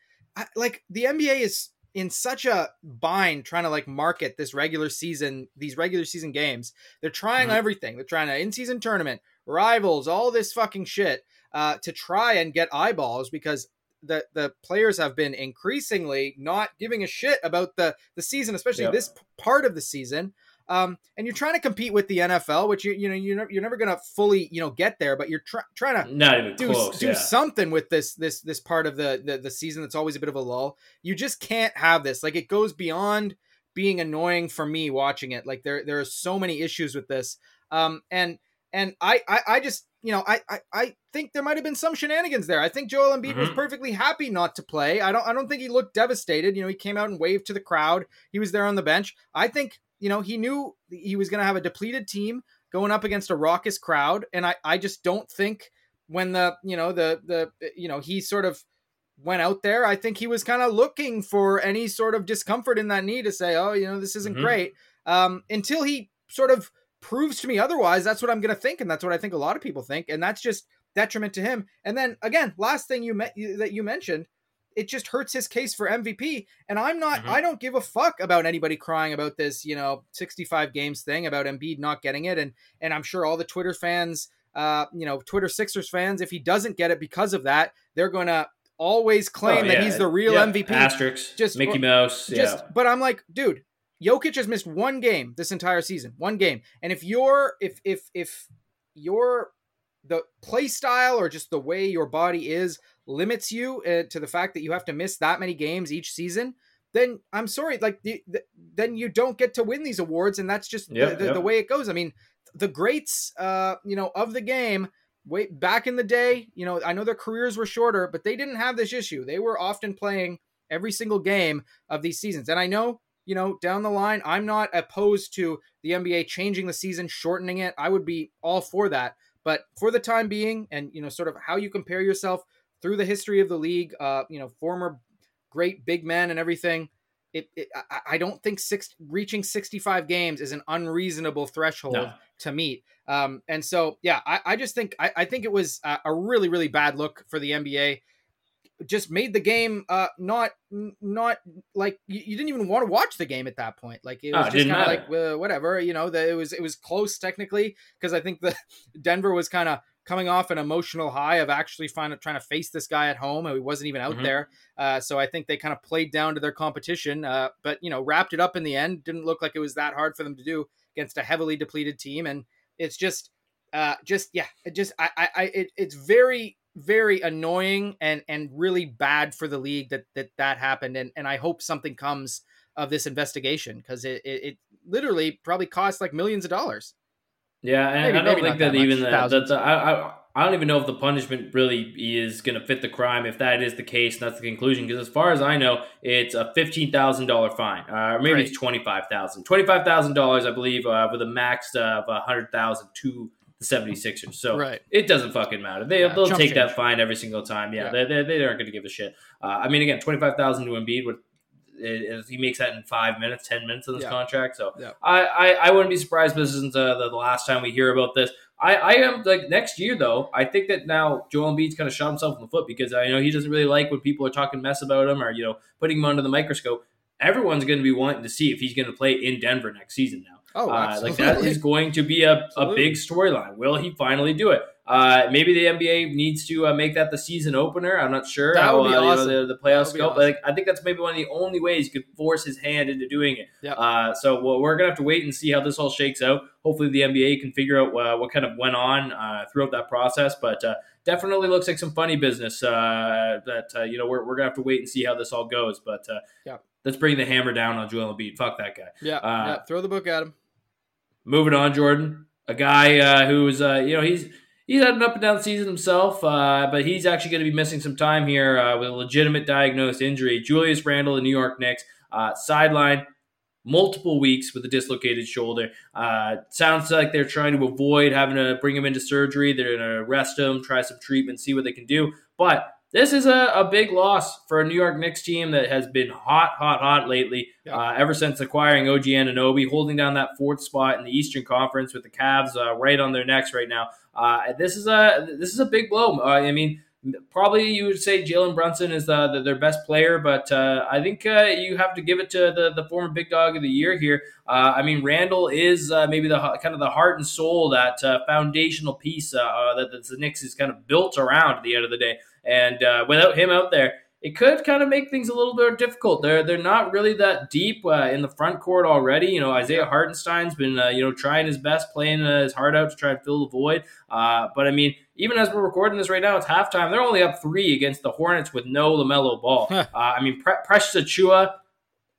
like, the NBA is in such a bind trying to like market this regular season, these regular season games. They're trying mm-hmm. everything. They're trying to in season tournament, rivals, all this fucking shit uh, to try and get eyeballs because the the players have been increasingly not giving a shit about the the season, especially this part of the season. Um, and you're trying to compete with the NFL, which you you know you're never, you're never gonna fully you know get there, but you're try, trying to not even do close, do yeah. something with this this this part of the, the the season that's always a bit of a lull. You just can't have this. Like it goes beyond being annoying for me watching it. Like there there are so many issues with this. Um, and and I, I, I just, you know, I, I, I think there might have been some shenanigans there. I think Joel Embiid mm-hmm. was perfectly happy not to play. I don't, I don't think he looked devastated. You know, he came out and waved to the crowd. He was there on the bench. I think, you know, he knew he was going to have a depleted team going up against a raucous crowd, and I, I just don't think when the, you know, the, the, you know, he sort of went out there. I think he was kind of looking for any sort of discomfort in that knee to say, oh, you know, this isn't mm-hmm. great. Um, until he sort of proves to me otherwise, that's what I'm going to think, and that's what I think a lot of people think, and that's just detriment to him. And then again, last thing you met that you mentioned, it just hurts his case for MVP. And I'm not, mm-hmm. I don't give a fuck about anybody crying about this, you know, 65 games thing about Embiid not getting it, and and I'm sure all the Twitter fans, uh, you know, Twitter Sixers fans, if he doesn't get it because of that, they're gonna always claim oh, yeah. that he's the real yeah. MVP. Asterisks, just Mickey Mouse. Just, yeah. but I'm like, dude, Jokic has missed one game this entire season, one game. And if you're if if if your the play style or just the way your body is limits you uh, to the fact that you have to miss that many games each season, then I'm sorry, like the, the, then you don't get to win these awards, and that's just the, the, way it goes. I mean, the greats, uh, you know, of the game. Way back in the day, you know, I know their careers were shorter, but they didn't have this issue. They were often playing every single game of these seasons, and I know you know, down the line, I'm not opposed to the NBA changing the season, shortening it. I would be all for that. But for the time being, and you know, sort of how you compare yourself through the history of the league, uh, you know, former great big men and everything, it, it I, I, don't think six reaching 65 games is an unreasonable threshold no. to meet. Um, and so, yeah, I, I just think I, I think it was a, a really really bad look for the NBA just made the game uh not not like you, you, didn't even want to watch the game at that point. Like it was oh, just kind of like uh, whatever you know that it was it was close technically because i think the denver was kind of coming off an emotional high of actually trying to trying to face this guy at home and he wasn't even out mm-hmm. there. Uh, so i think they kind of played down to their competition uh, but you know wrapped it up in the end. Didn't look like it was that hard for them to do against a heavily depleted team and it's just uh just yeah it just i i it, it's very very annoying and and really bad for the league that that that happened and and I hope something comes of this investigation because it, it, it literally probably costs like millions of dollars. Yeah, and maybe, I don't think that, that even the, I, I I don't even know if the punishment really is going to fit the crime if that is the case that's the conclusion because as far as I know it's a fifteen thousand dollar fine uh, or maybe right. it's twenty five thousand twenty five thousand dollars I believe uh, with a max of a hundred thousand to the 76ers. So right. it doesn't fucking matter. They, yeah, they'll take change. that fine every single time. Yeah, yeah. They, they, they, aren't going to give a shit. Uh, I mean, again, 25000 to Embiid with he makes that in five minutes, ten minutes of this yeah. contract. So yeah. I, I, I wouldn't be surprised if this isn't uh, the, the, last time we hear about this. I, I am like next year though. I think that now Joel Embiid's kind of shot himself in the foot because I know he doesn't really like when people are talking mess about him or you know putting him under the microscope. Everyone's going to be wanting to see if he's going to play in Denver next season now. Oh, uh, like that is going to be a, a big storyline. Will he finally do it? Uh, maybe the NBA needs to uh, make that the season opener. I'm not sure that how would be uh, awesome. you know, the, the playoffs go, awesome. but like, I think that's maybe one of the only ways you could force his hand into doing it. Yeah. Uh, so well, we're gonna have to wait and see how this all shakes out. Hopefully, the NBA can figure out uh, what kind of went on uh, throughout that process, but definitely looks like some funny business that you know we're, we're gonna have to wait and see how this all goes. But yeah. Let's bring the hammer down on Joel Embiid. Fuck that guy. Yeah, yeah. Throw the book at him. Moving on, Jordan, a guy uh, who's uh, you know he's he's had an up and down season himself, uh, but he's actually going to be missing some time here uh, with a legitimate diagnosed injury. Julius Randle, the New York Knicks, uh, sideline multiple weeks with a dislocated shoulder. Uh, sounds like they're trying to avoid having to bring him into surgery. They're going to rest him, try some treatment, see what they can do, but this is a, a big loss for a New York Knicks team that has been hot, hot, hot lately. Yeah. Uh, ever since acquiring OG Anunoby, holding down that fourth spot in the Eastern Conference with the Cavs uh, right on their necks right now. Uh, this is a this is a big blow. Uh, I mean, probably you would say Jalen Brunson is the, the, their best player, but uh, I think uh, you have to give it to the, the former big dog of the year here. Uh, I mean, Randle is uh, maybe the kind of the heart and soul, that uh, foundational piece uh, that, that the Knicks is kind of built around at the end of the day. And uh, without him out there, it could kind of make things a little bit difficult. They're they're not really that deep uh, in the front court already. You know, Isaiah Hartenstein's been uh, you know trying his best, playing uh, his heart out to try and fill the void. Uh, but I mean, even as we're recording this right now, it's halftime. They're only up three against the Hornets with no Lamelo Ball. Uh, I mean, Pre- Precious Achiuwa.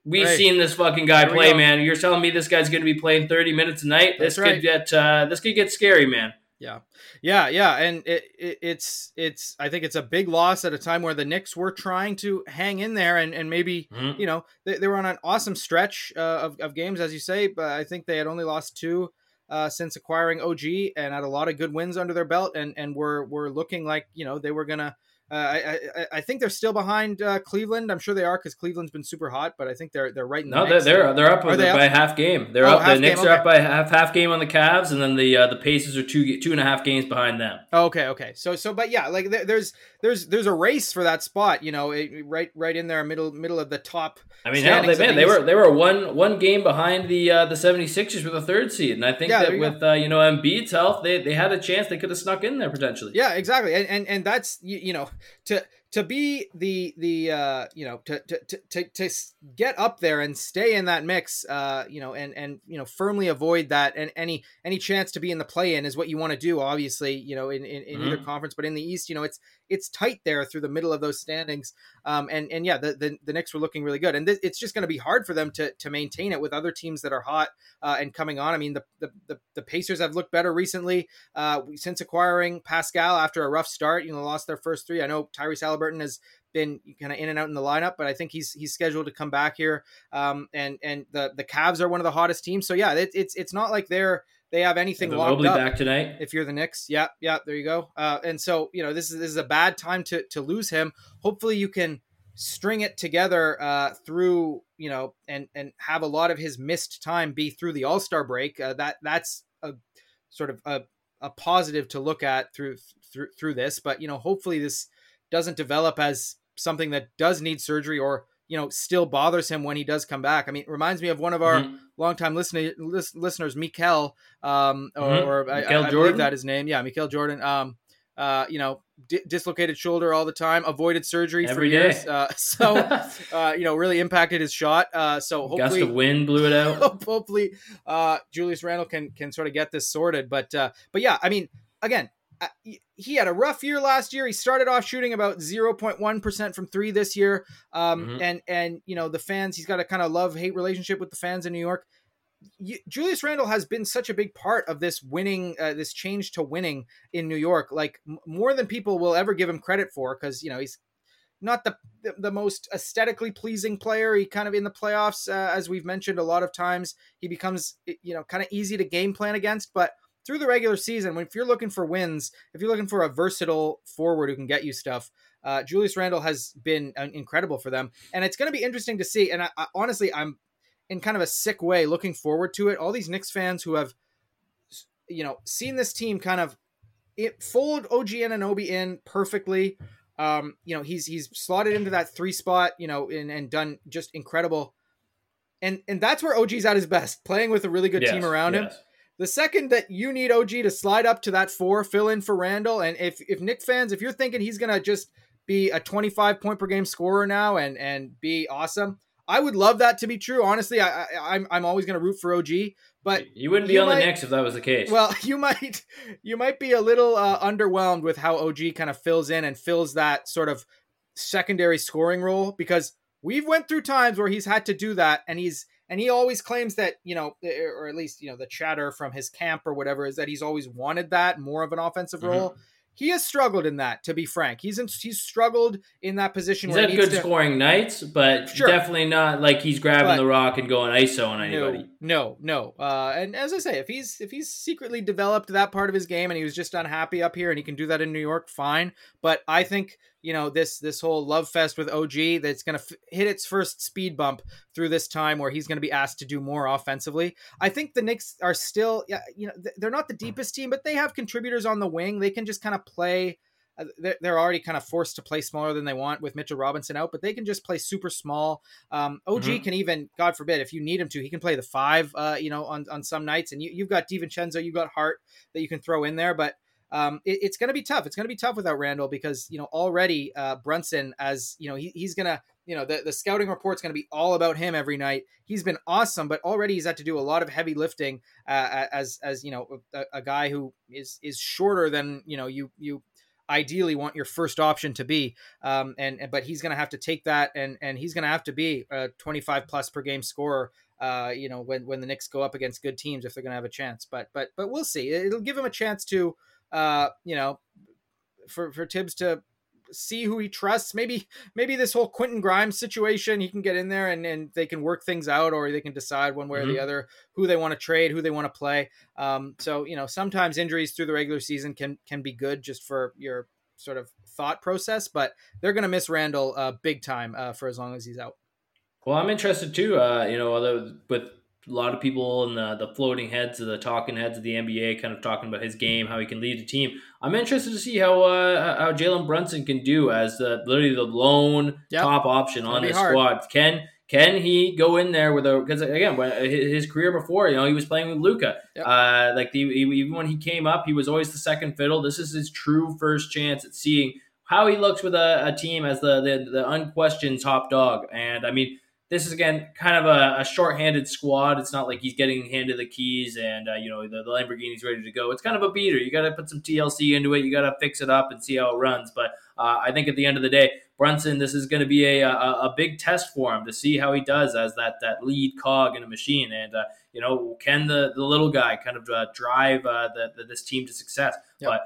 We've right. seen this fucking guy play, man. You're telling me this guy's going to be playing 30 minutes a night? That's this right. could get uh, this could get scary, man. Yeah, yeah, yeah, and it, it, it's it's I think it's a big loss at a time where the Knicks were trying to hang in there and and maybe mm-hmm. you know they, they, were on an awesome stretch uh, of of games as you say, but I think they had only lost two uh, since acquiring OG and had a lot of good wins under their belt and and were were looking like you know they were gonna uh, I, I, I think they're still behind uh, Cleveland. I'm sure they are because Cleveland's been super hot, but I think they're they're right in the no, mix. they're they're up, they by half game. They're Oh, up. The Knicks game, are up by half half game on the Cavs, and then the uh, the Pacers are two two and a half games behind them. Oh, okay, okay. So so but yeah, like there, there's there's there's a race for that spot, you know, it, right right in there middle middle of the top. I mean, hell, they, man, the they were they were one one game behind the uh, the 76ers for the third seed, and I think Yeah, that you with uh, you know Embiid's health, they, they had a chance. They could have snuck in there potentially. Yeah, exactly. And and, and that's you, you know to to be the the uh you know to to, to to get up there and stay in that mix uh you know and and you know firmly avoid that and any any chance to be in the play in is what you want to do obviously you know in in, in either Mhm. conference but in the east you know it's it's tight there through the middle of those standings um and and yeah the the, the Knicks were looking really good and th- it's just going to be hard for them to to maintain it with other teams that are hot uh, and coming on I mean the, the the the Pacers have looked better recently uh, since acquiring Pascal after a rough start, you know, lost their first three. I know Tyrese Halliburton has been kind of in and out in the lineup, but I think he's he's scheduled to come back here. Um, and and the the Cavs are one of the hottest teams, so yeah, it, it's it's not like they're they have anything Evan locked up. back tonight. If you're the Knicks, yeah, yeah, there you go. Uh, and so you know this is this is a bad time to to lose him. Hopefully you can string it together uh, through you know and and have a lot of his missed time be through the All Star break. Uh, that that's a sort of a, a positive to look at through through through this. But you know hopefully this doesn't develop as something that does need surgery or you know still bothers him when he does come back. I mean, it reminds me of one of our Mhm. Longtime listener, lis- listeners, Mikel, um, or, Mhm. or I, Mikel I, I believe that his name. Yeah, Mikel Jordan. Um, uh, you know, di- dislocated shoulder all the time, avoided surgery for Every years. Uh, so, uh, you know, really impacted his shot. Uh, so Gust hopefully, of wind blew it out. hopefully, uh, Julius Randle can can sort of get this sorted. But uh, but yeah, I mean, again. Uh, he- had a rough year last year. He started off shooting about 0.1% from three this year. Um, Mhm. and, and, you know, the fans, he's got a kind of love hate relationship with the fans in New York Julius Randle has been such a big part of this winning, uh, this change to winning in New York, like m- more than people will ever give him credit for, because you know he's not the, the the most aesthetically pleasing player. He kind of in the playoffs, uh, as we've mentioned a lot of times, he becomes you know kind of easy to game plan against, but. Through the regular season, when if you're looking for wins, if you're looking for a versatile forward who can get you stuff, uh, Julius Randle has been uh, incredible for them, and it's going to be interesting to see. And I, I, honestly, I'm in kind of a sick way looking forward to it. All these Knicks fans who have, you know, seen this team kind of it fold OG Anunoby in perfectly. Um, you know, he's he's slotted into that three spot, you know, and, and done just incredible. And and that's where OG's at his best, playing with a really good Yes, team around him. The second that you need OG to slide up to that four, fill in for Randle, and if if Nick fans, if you're thinking he's gonna just be a 25 point per game scorer now and and be awesome, I would love that to be true. Honestly, I, I I'm I'm always gonna root for OG, but you wouldn't be you on might- the Knicks if that was the case. well, you might you might be a little uh, underwhelmed with how OG kind of fills in and fills that sort of secondary scoring role because we've went through times where he's had to do that and he's and he always claims that you know or at least you know the chatter from his camp or whatever is that he's always wanted that more of an offensive Mhm. role. He has struggled in that, to be frank. He's in, he's struggled in that position he's where had he good to, scoring nights, but Sure. definitely not like he's grabbing But- the rock and going ISO on anybody. No, no, no. Uh, and as I say, if he's if he's secretly developed that part of his game and he was just unhappy up here and he can do that in New York, fine. But I think you know this this whole love fest with OG that's going to f- hit its first speed bump through this time where he's going to be asked to do more offensively. I think the Knicks are still, yeah, you know, th- they're not the deepest team, but they have contributors on the wing. They can just kind of play. uh, They're they're already kind of forced to play smaller than they want with Mitchell Robinson out, but they can just play super small. Um, OG Mhm. can even, God forbid, if you need him to, he can play the five. Uh, you know, on on some nights, and you, you've got DiVincenzo, you've got Hart that you can throw in there, but. Um, it- it's going to be tough. It's going to be tough without Randle because you know already uh, Brunson, as you know, he, he's going to you know the, the scouting report's going to be all about him every night. He's been awesome, but already he's had to do a lot of heavy lifting uh, as as you know a, a guy who is is shorter than you know you you ideally want your first option to be. Um, and, and but he's going to have to take that and and he's going to have to be a 25 plus per game scorer. Uh, you know when when the Knicks go up against good teams if they're going to have a chance. But but but we'll see. It'll give him a chance to uh, you know for for Thibs to see who he trusts. Maybe maybe this whole Quentin Grimes situation, he can get in there and, and they can work things out, or they can decide one way or the Mhm. other who they want to trade, who they want to play. Um, so you know sometimes injuries through the regular season can can be good just for your sort of thought process. But they're going to miss Randle uh, big time uh, for as long as he's out. Well, I'm interested too. Uh, you know, although with a lot of people in the, the floating heads of the talking heads of the NBA kind of talking about his game, how he can lead the team. I'm interested to see how uh, how Jalen Brunson can do as the literally the lone yep. top option on the squad. Can can he go in there with a because again his career before you know he was playing with Luka yep. uh, like the, even when he came up he was always the second fiddle this is his true first chance at seeing how he looks with a, a team as the, the the unquestioned top dog and I mean this is again kind of a, a short-handed squad. It's not like he's getting handed the keys and uh, you know the, the Lamborghini's ready to go. It's kind of a beater. You got to put some TLC into it. You got to fix it up and see how it runs. But uh, I think at the end of the day, Brunson, this is going to be a, a, a big test for him to see how he does as that that lead cog in a machine. And uh, you know, can the the little guy kind of uh, drive uh, the, the, this team to success? Yep. But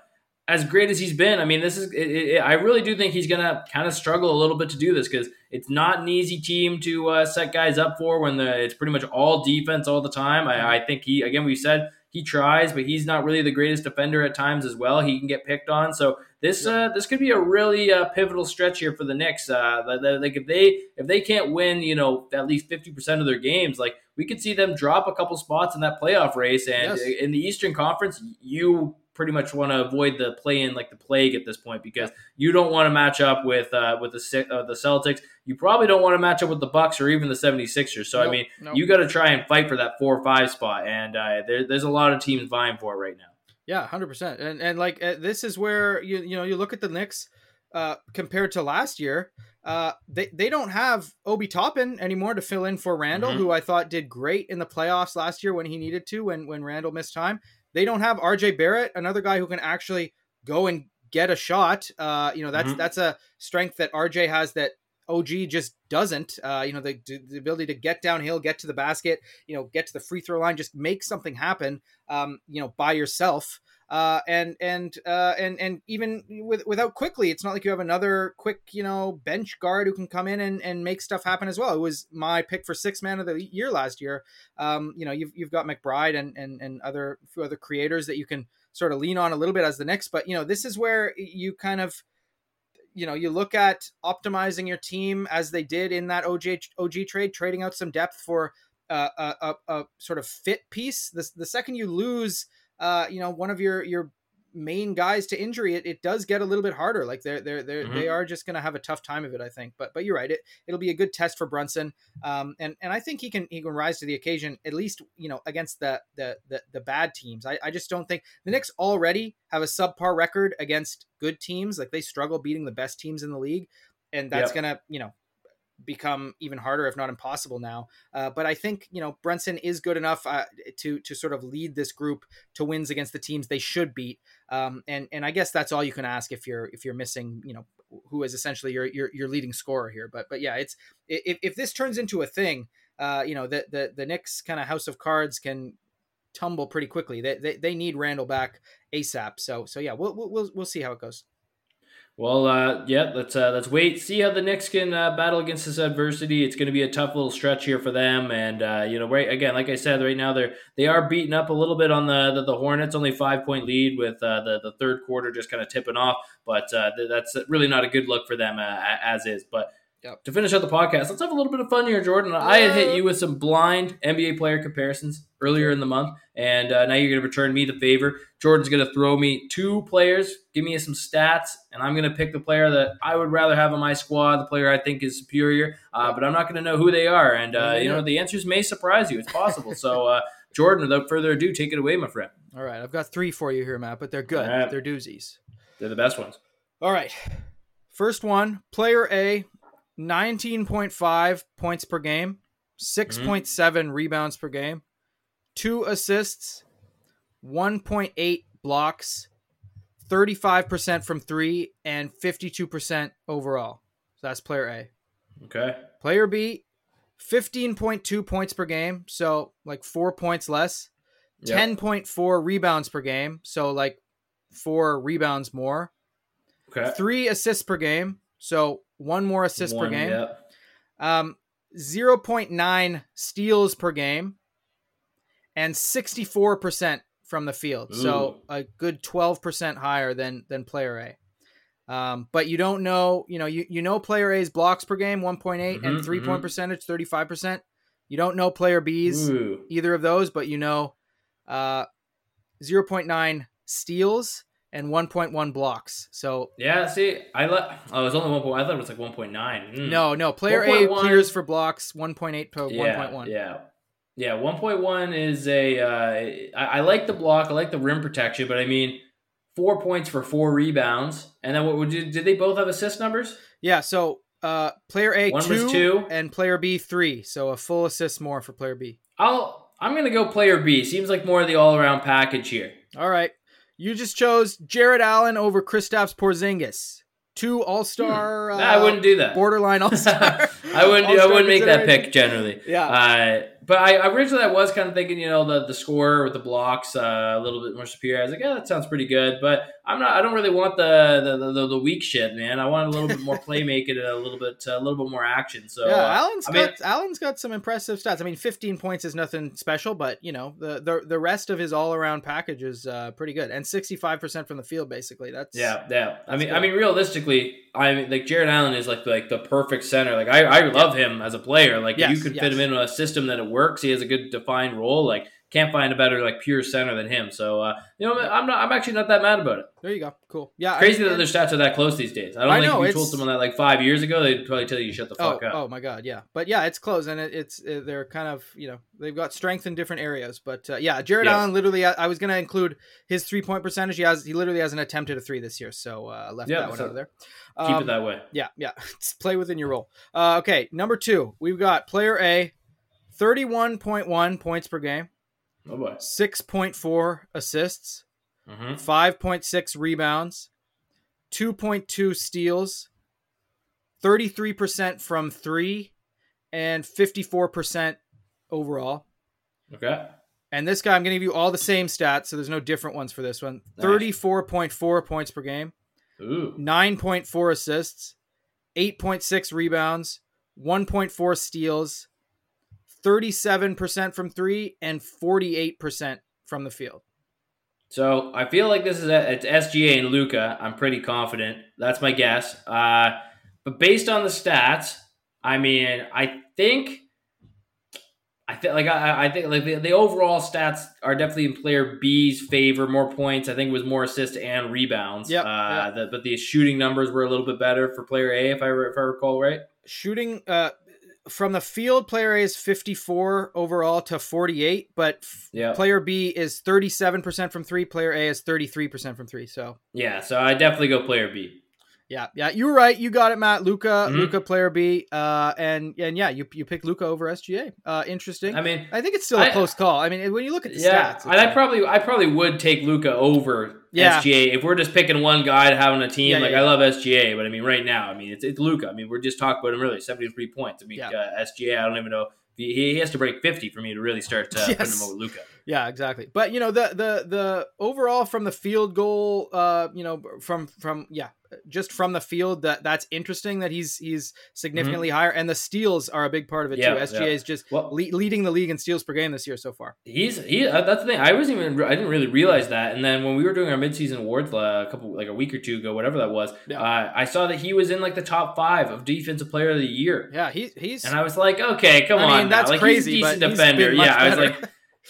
as great as he's been, I mean, this is. It, it, I really do think he's gonna kind of struggle a little bit to do this because it's not an easy team to uh, set guys up for when the it's pretty much all defense all the time. I, I think he again we said he tries, but he's not really the greatest defender at times as well. He can get picked on, so this uh, this could be a really uh, pivotal stretch here for the Knicks. Uh, like if they if they can't win, you know, at least fifty percent of their games, like we could see them drop a couple spots in that playoff race. And yes. in the Eastern Conference, you pretty much want to avoid the play in like the plague at this point because you don't want to match up with uh, with the uh, the Celtics. You probably don't want to match up with the Bucks or even the 76ers. So nope, I mean, nope. you got to try and fight for that 4 or 5 spot and uh, there, there's a lot of teams vying for it right now. Yeah, 100%. And and like uh, this is where you you know, you look at the Knicks uh, compared to last year, uh, they, they don't have Obi Toppin anymore to fill in for Randle, mm-hmm. who I thought did great in the playoffs last year when he needed to, when when Randle missed time. They don't have RJ Barrett, another guy who can actually go and get a shot. Uh, you know, that's mm-hmm. that's a strength that RJ has that OG just doesn't. Uh, you know, the, the ability to get downhill, get to the basket, you know, get to the free throw line, just make something happen. Um, you know, by yourself. Uh, and and uh, and and even with, without Quickley, it's not like you have another quick, you know, bench guard who can come in and, and make stuff happen as well. It was my pick for six man of the year last year. Um, you know, you've, you've got McBride and and and other few other creators that you can sort of lean on a little bit as the next. But you know, this is where you kind of you know you look at optimizing your team as they did in that OG OG trade, trading out some depth for uh, a, a, a sort of fit piece. The the second you lose uh, you know, one of your your main guys to injury, it, it does get a little bit harder. Like they're they're, they're mm-hmm. they are just going to have a tough time of it, I think. But but you're right. It it'll be a good test for Brunson. Um, and and I think he can he can rise to the occasion at least you know against the the the, the bad teams. I, I just don't think the Knicks already have a subpar record against good teams. Like they struggle beating the best teams in the league, and that's yep. gonna you know become even harder, if not impossible now. Uh, but I think you know Brunson is good enough uh, to to sort of lead this group to wins against the teams they should beat. Um, and and I guess that's all you can ask if you're if you're missing you know who is essentially your your, your leading scorer here. But but yeah, it's if, if this turns into a thing, uh, you know the the the Knicks kind of house of cards can tumble pretty quickly. They, they they need Randle back ASAP. So so yeah, we'll we'll we'll see how it goes. Well, uh, yeah, let's uh, let's wait, see how the Knicks can uh, battle against this adversity. It's going to be a tough little stretch here for them, and uh, you know, right again, like I said, right now they're they are beating up a little bit on the the, the Hornets, only five point lead with uh, the the third quarter just kind of tipping off, but uh, that's really not a good look for them as is. But Yep. To finish out the podcast, let's have a little bit of fun here, Jordan. I had hit you with some blind NBA player comparisons earlier in the month, and uh, now you're going to return me the favor. Jordan's going to throw me two players, give me some stats, and I'm going to pick the player that I would rather have on my squad, the player I think is superior, uh, but I'm not going to know who they are. And, uh, you know, the answers may surprise you. It's possible. so, uh, Jordan, without further ado, take it away, my friend. All right. I've got three for you here, Matt, but they're good. Right. They're doozies. They're the best ones. All right. First one, player A 19.5 points per game, 6.7 mm-hmm. rebounds per game, two assists, 1.8 blocks, 35% from three, and 52% overall. So that's player A. Okay. Player B, 15.2 points per game. So like four points less. Yep. 10.4 rebounds per game. So like four rebounds more. Okay. Three assists per game. So one more assist one, per game. Um, 0.9 steals per game and 64% from the field. Ooh. So a good 12% higher than than player A. Um, but you don't know, you know, you, you know player A's blocks per game, 1.8, Mhm, and 3 point mhm. percentage, 35%. You don't know player B's, Ooh. either of those, but you know uh, 0.9 steals and 1.1 blocks. So Yeah, see, I let. Oh, it was only one point. I thought it was like one point nine. no, no, player A 1.1 clears for blocks, 1.8 to yeah, 1.1. Yeah, yeah. One point one is a. Uh, I, I like the block. I like the rim protection, but I mean, four points for four rebounds, and then what would you? Did they both have assist numbers? Yeah, so uh, player A, One two, two. and player B, three. So a full assist more for player B. I'll. I'm gonna go player B. Seems like more of the all around package here. All right. You just chose Jarrett Allen over Kristaps Porzingis. Two All Star. Nah, I wouldn't do that. Borderline All Star. I wouldn't. I wouldn't make that pick generally. Yeah. Uh, but I originally I was kind of thinking, you know, the the scorer with the blocks uh, a little bit more superior. I was like, yeah, that sounds pretty good. But I'm not. I don't really want the the, the, the weak shit, man. I want a little bit more playmaking and a little bit a little bit more action. So yeah, uh, Allen's I got mean- Allen's got some impressive stats. I mean, 15 points is nothing special, but you know the the, the rest of his all around package is uh, pretty good, and 65 percent from the field, basically. That's Yeah, yeah. I mean, good. I mean, realistically, I mean, like Jarrett Allen is like like the perfect center. Like I, I love him as a player. Like Yes, you could fit him into a system that it works. He has a good defined role. Like can't find a better like pure center than him. So uh, you know, I'm not. I'm actually not that mad about it. There you go. Cool. Yeah. Crazy I, that their stats are that close these days. I don't I think know, if you told someone that like five years ago, they'd probably tell you shut the Oh, fuck up. oh my god, yeah, but yeah, it's close, and it, it's uh they're kind of you know they've got strength in different areas, but uh, yeah, Jarrett Yeah. Allen literally, I, I was gonna include his three point percentage. He has he literally hasn't attempted a three this year, so uh, left Yeah, that one so out of there. Keep Um, it that way. Yeah, yeah. Play within your role. Uh, okay, number two, we've got player A, thirty-one point one points per game, Oh boy. six point four assists, hmm five point six rebounds, two point two steals, thirty-three percent from three, and fifty-four percent overall. Okay. And this guy, I'm going to give you all the same stats, so there's no different ones for this one. Nice. 34.4 points per game, Ooh. 9.4 assists, 8.6 rebounds, 1.4 steals, 37% from three, and 48% from the field. So I feel like this is a, it's SGA and Luka. I'm pretty confident. That's my guess. Uh, but based on the stats, I mean, I think, I think like I, I think like the, the overall stats are definitely in player B's favor. More points. I think it was more assists and rebounds. Yeah. Uh, yep. But the shooting numbers were a little bit better for player A, if I if I recall right. Shooting uh, from the field, player A is 54 overall to 48, but Yeah. player B is 37% from three, player A is 33% from three. So. Yeah. So I definitely go player B. Yeah, yeah, you were right. You got it, Matt. Luka, Mhm. Luka, player B, uh, and and yeah, you you picked Luka over SGA. Uh, interesting. I mean, I think it's still a I- close call. I mean, when you look at the Yeah, stats, and I probably I probably would take Luka over Yeah. SGA if we're just picking one guy to have on a team. Yeah, like yeah, I love SGA, but I mean right now, I mean it's it's Luka. I mean we're just talking about him earlier, seventy three points. I mean uh, SGA, I don't even know. He, he has to break fifty for me to really start uh, putting Yes. him over Luka. yeah, exactly. But you know the the the overall from the field goal, uh, you know from from yeah, just from the field that that's interesting that he's he's significantly higher, and the steals are a big part of it Mm-hmm. Yeah, too. SGA yeah. is just Well, le- leading the league in steals per game this year so far. He's he. Uh, that's the thing. I wasn't even. I didn't really realize that. And then when we were doing our midseason awards uh, a couple like a week or two ago, whatever that was, Yeah. uh, I saw that he was in like the top five of defensive player of the year. Yeah, he he's And I was like, okay, come I on, mean, now. that's like, crazy, He's a decent defender. Yeah, I was like,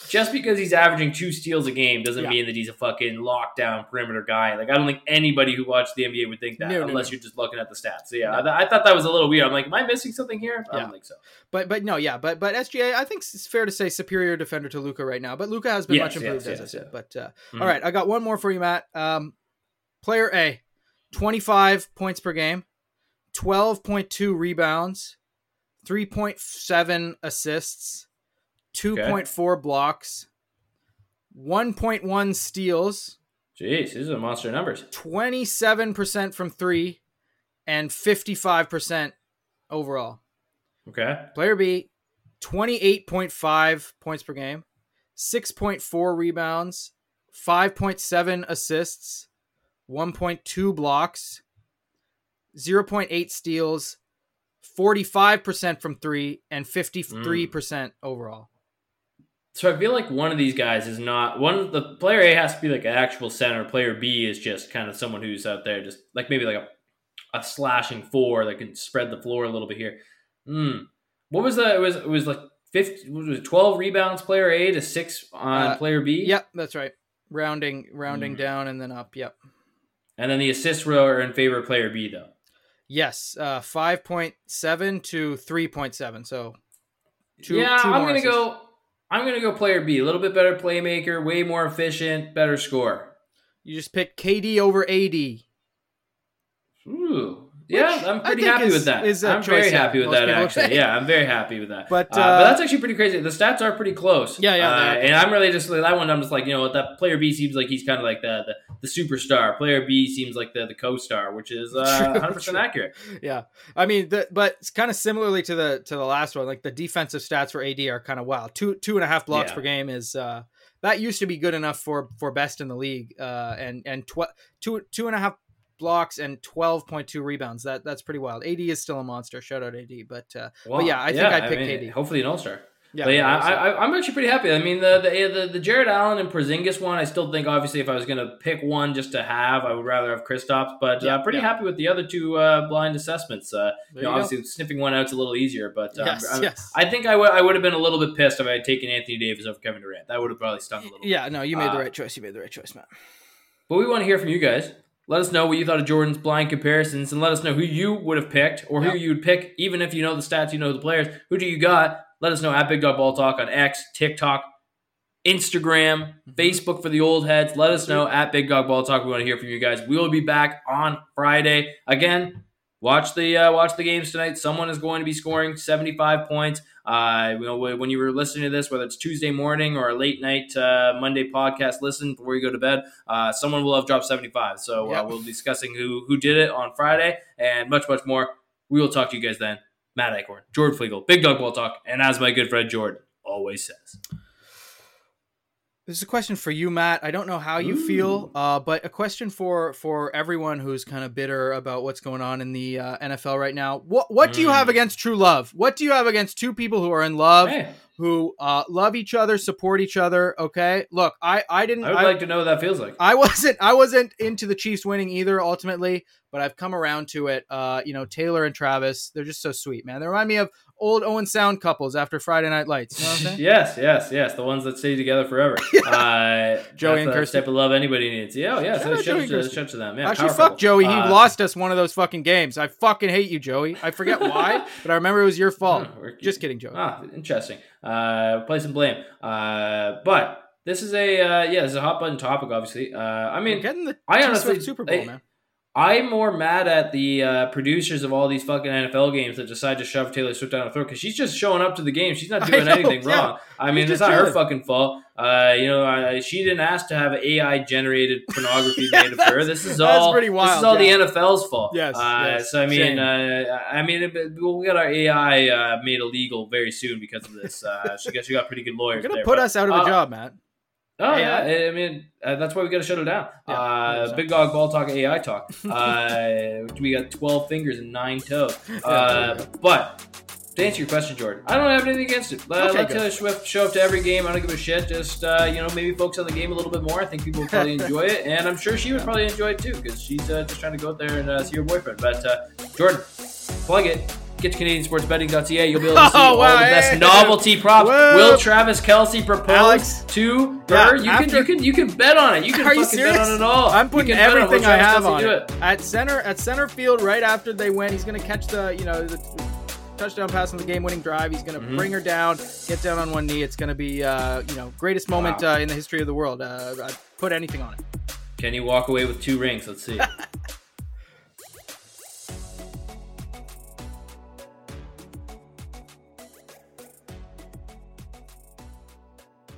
just because he's averaging two steals a game doesn't Yeah. mean that he's a fucking lockdown perimeter guy. Like, I don't think anybody who watched the NBA would think that No, no, unless no. you're just looking at the stats. So yeah. I, I thought that was a little weird. I'm like, am I missing something here? I Yeah. don't think so. But but no, yeah, but but SGA, I think it's fair to say superior defender to Luka right now. But Luka has been Yes, much improved, yes, as I said. But uh, Mhm. all right, I got one more for you, Matt. Um, player A, twenty five points per game, twelve point two rebounds, three point seven assists, two point four blocks, one point one steals, Jeez, these are monster numbers. twenty seven percent from three, and fifty five percent overall. Okay. Player B, 28.5 points per game, 6.4 rebounds, 5.7 assists, 1.2 blocks, 0.8 steals, 45% from three, and 53% overall. So I feel like one of these guys is not one. The player A has to be like an actual center. Player B is just kind of someone who's out there, just like maybe like a a slashing four that can spread the floor a little bit here. Hmm. What was the? It was it was like fifty. Was it twelve rebounds? Player A to six on Uh, player B. Yep, that's right. Rounding, rounding Mm. down and then up. Yep. And then the assists were in favor of player B though. Yes, uh, five point seven to three point seven. So, two, yeah, two I'm gonna assists. go. I'm gonna go player B. A little bit better playmaker, way more efficient, better score. You just pick KD over AD. Ooh. Yeah, Which I'm pretty happy is- with that. Is I'm very happy with that actually. think. Yeah, I'm very happy with that. But, uh, uh, but that's actually pretty crazy. The stats are pretty close. Yeah, yeah, Uh, and I'm really just that one. I'm just like you know what that player B seems like he's kind of like the, the the superstar. Player B seems like the the co-star, which is uh, 100 percent true. accurate. Yeah, I mean, the, but it's kind of similarly to the to the last one. Like the defensive stats for AD are kind of wild. Two two and a half blocks Yeah. per game is uh, that used to be good enough for for best in the league. Uh, and and tw- two two and a half blocks and twelve point two rebounds. That that's pretty wild. AD is still a monster. Shout out AD. But uh, Well, yeah, I think I'd pick KD. Hopefully an All Star. Yeah, but yeah. I, I, I'm actually pretty happy. I mean, the, the the the Jarrett Allen and Porzingis one, I still think obviously if I was gonna pick one just to have, I would rather have Kristaps. But Yeah, uh, pretty yeah. happy with the other two uh, blind assessments. Uh, you know, you go. obviously sniffing one out's a little easier, but um, yes, I'm- yes. I think I would I would have been a little bit pissed if I had taken Anthony Davis over Kevin Durant. That would have probably stung a little. bit. yeah, no, you made the Uh, right choice. You made the right choice, Matt. But we want to hear from you guys. Let us know what you thought of Jordan's blind comparisons, and let us know who you would have picked, or who you would pick, even if you know the stats, you know the players. Who do you got? Let us know at Big Dog Ball Talk on X, TikTok, Instagram, Mhm. Facebook for the old heads. Let us know at Big Dog Ball Talk. We want to hear from you guys. We will be back on Friday again. Watch the uh, watch the games tonight. Someone is going to be scoring seventy five points. Uh, you know, when you were listening to this, whether it's Tuesday morning or a late night uh, Monday podcast listen before you go to bed, uh, someone will have dropped 75. So uh, Yep. we'll be discussing who who did it on Friday and much, much more. We will talk to you guys then. Matt Eichhorn, Jordan Flegel, Big Dog Ball Talk, and as my good friend Jordan always says. This is a question for you, Matt. I don't know how you Ooh. feel, uh, but a question for for everyone who's kind of bitter about what's going on in the uh, NFL right now. What what do you Mm. have against true love? What do you have against two people who are in love, who uh, love each other, support each other? Okay, look, I I didn't. I would I, like to know what that feels like. I wasn't I wasn't into the Chiefs winning either ultimately, but I've come around to it. Uh, you know, Taylor and Travis, they're just so sweet, man. They remind me of old Owen Sound couples after Friday Night Lights. You know? Yes, yes, yes. The ones that stay together forever. uh, Joey that's and Kirsty. type of love anybody needs. Yeah, oh, yeah. Shout So out shout, Joey to, shout to them. Yeah, Actually, fuck. Joey. He Uh, lost us one of those fucking games. I fucking hate you, Joey. I forget why, but I remember it was your fault. Just kidding, Joey. Ah, interesting. Uh, place and blame. Uh, but this is a uh, yeah, this is a hot button topic. Obviously, uh, I We're mean, getting the I honestly- Super Bowl, I- man. I'm more mad at the uh, producers of all these fucking NFL games that decide to shove Taylor Swift down her throat because she's just showing up to the game. She's not doing know, anything yeah. wrong. I mean, it's not her fucking fault. Uh, you know, uh, she didn't ask to have AI generated pornography Yeah, made of her. This is all. pretty This is all yeah. the NFL's fault. Yes, Uh, yes. So I mean, uh, I mean, we'll get our AI uh, made illegal very soon because of this. Uh, she got she got pretty good You're lawyers. gonna there, put but- us out of a job, Matt. Oh AI. yeah, I mean uh, that's why we got to shut it down. Yeah, uh, 100%. Big dog ball talk, AI talk. Uh, we got twelve fingers and nine toes. Uh, but to answer your question, Jordan, I don't have anything against it. Uh, Okay, let. Taylor Swift show up to every game. I don't give a shit. Just uh, you know, maybe focus on the game a little bit more. I think people would probably enjoy it, and I'm sure she would probably enjoy it too because she's uh, just trying to go out there and uh, see her boyfriend. But uh, Jordan, plug it. Get to CanadianSportsBetting.ca. You'll be able to see Oh, all wow, the best novelty props. Whoop. Will Travis Kelce propose Alex. to Yeah, her? you after- can you can you can bet on it. You can Are you fucking serious? bet on it all. I'm You putting can bet on everything I have on do it. At center, at center field, right after they win, he's gonna catch the, you know, the touchdown pass on the game-winning drive. He's gonna Mhm. bring her down, get down on one knee. It's gonna be, uh, you know, greatest moment Wow. uh, in the history of the world. Uh, I put anything on it. Can you walk away with two rings? Let's see.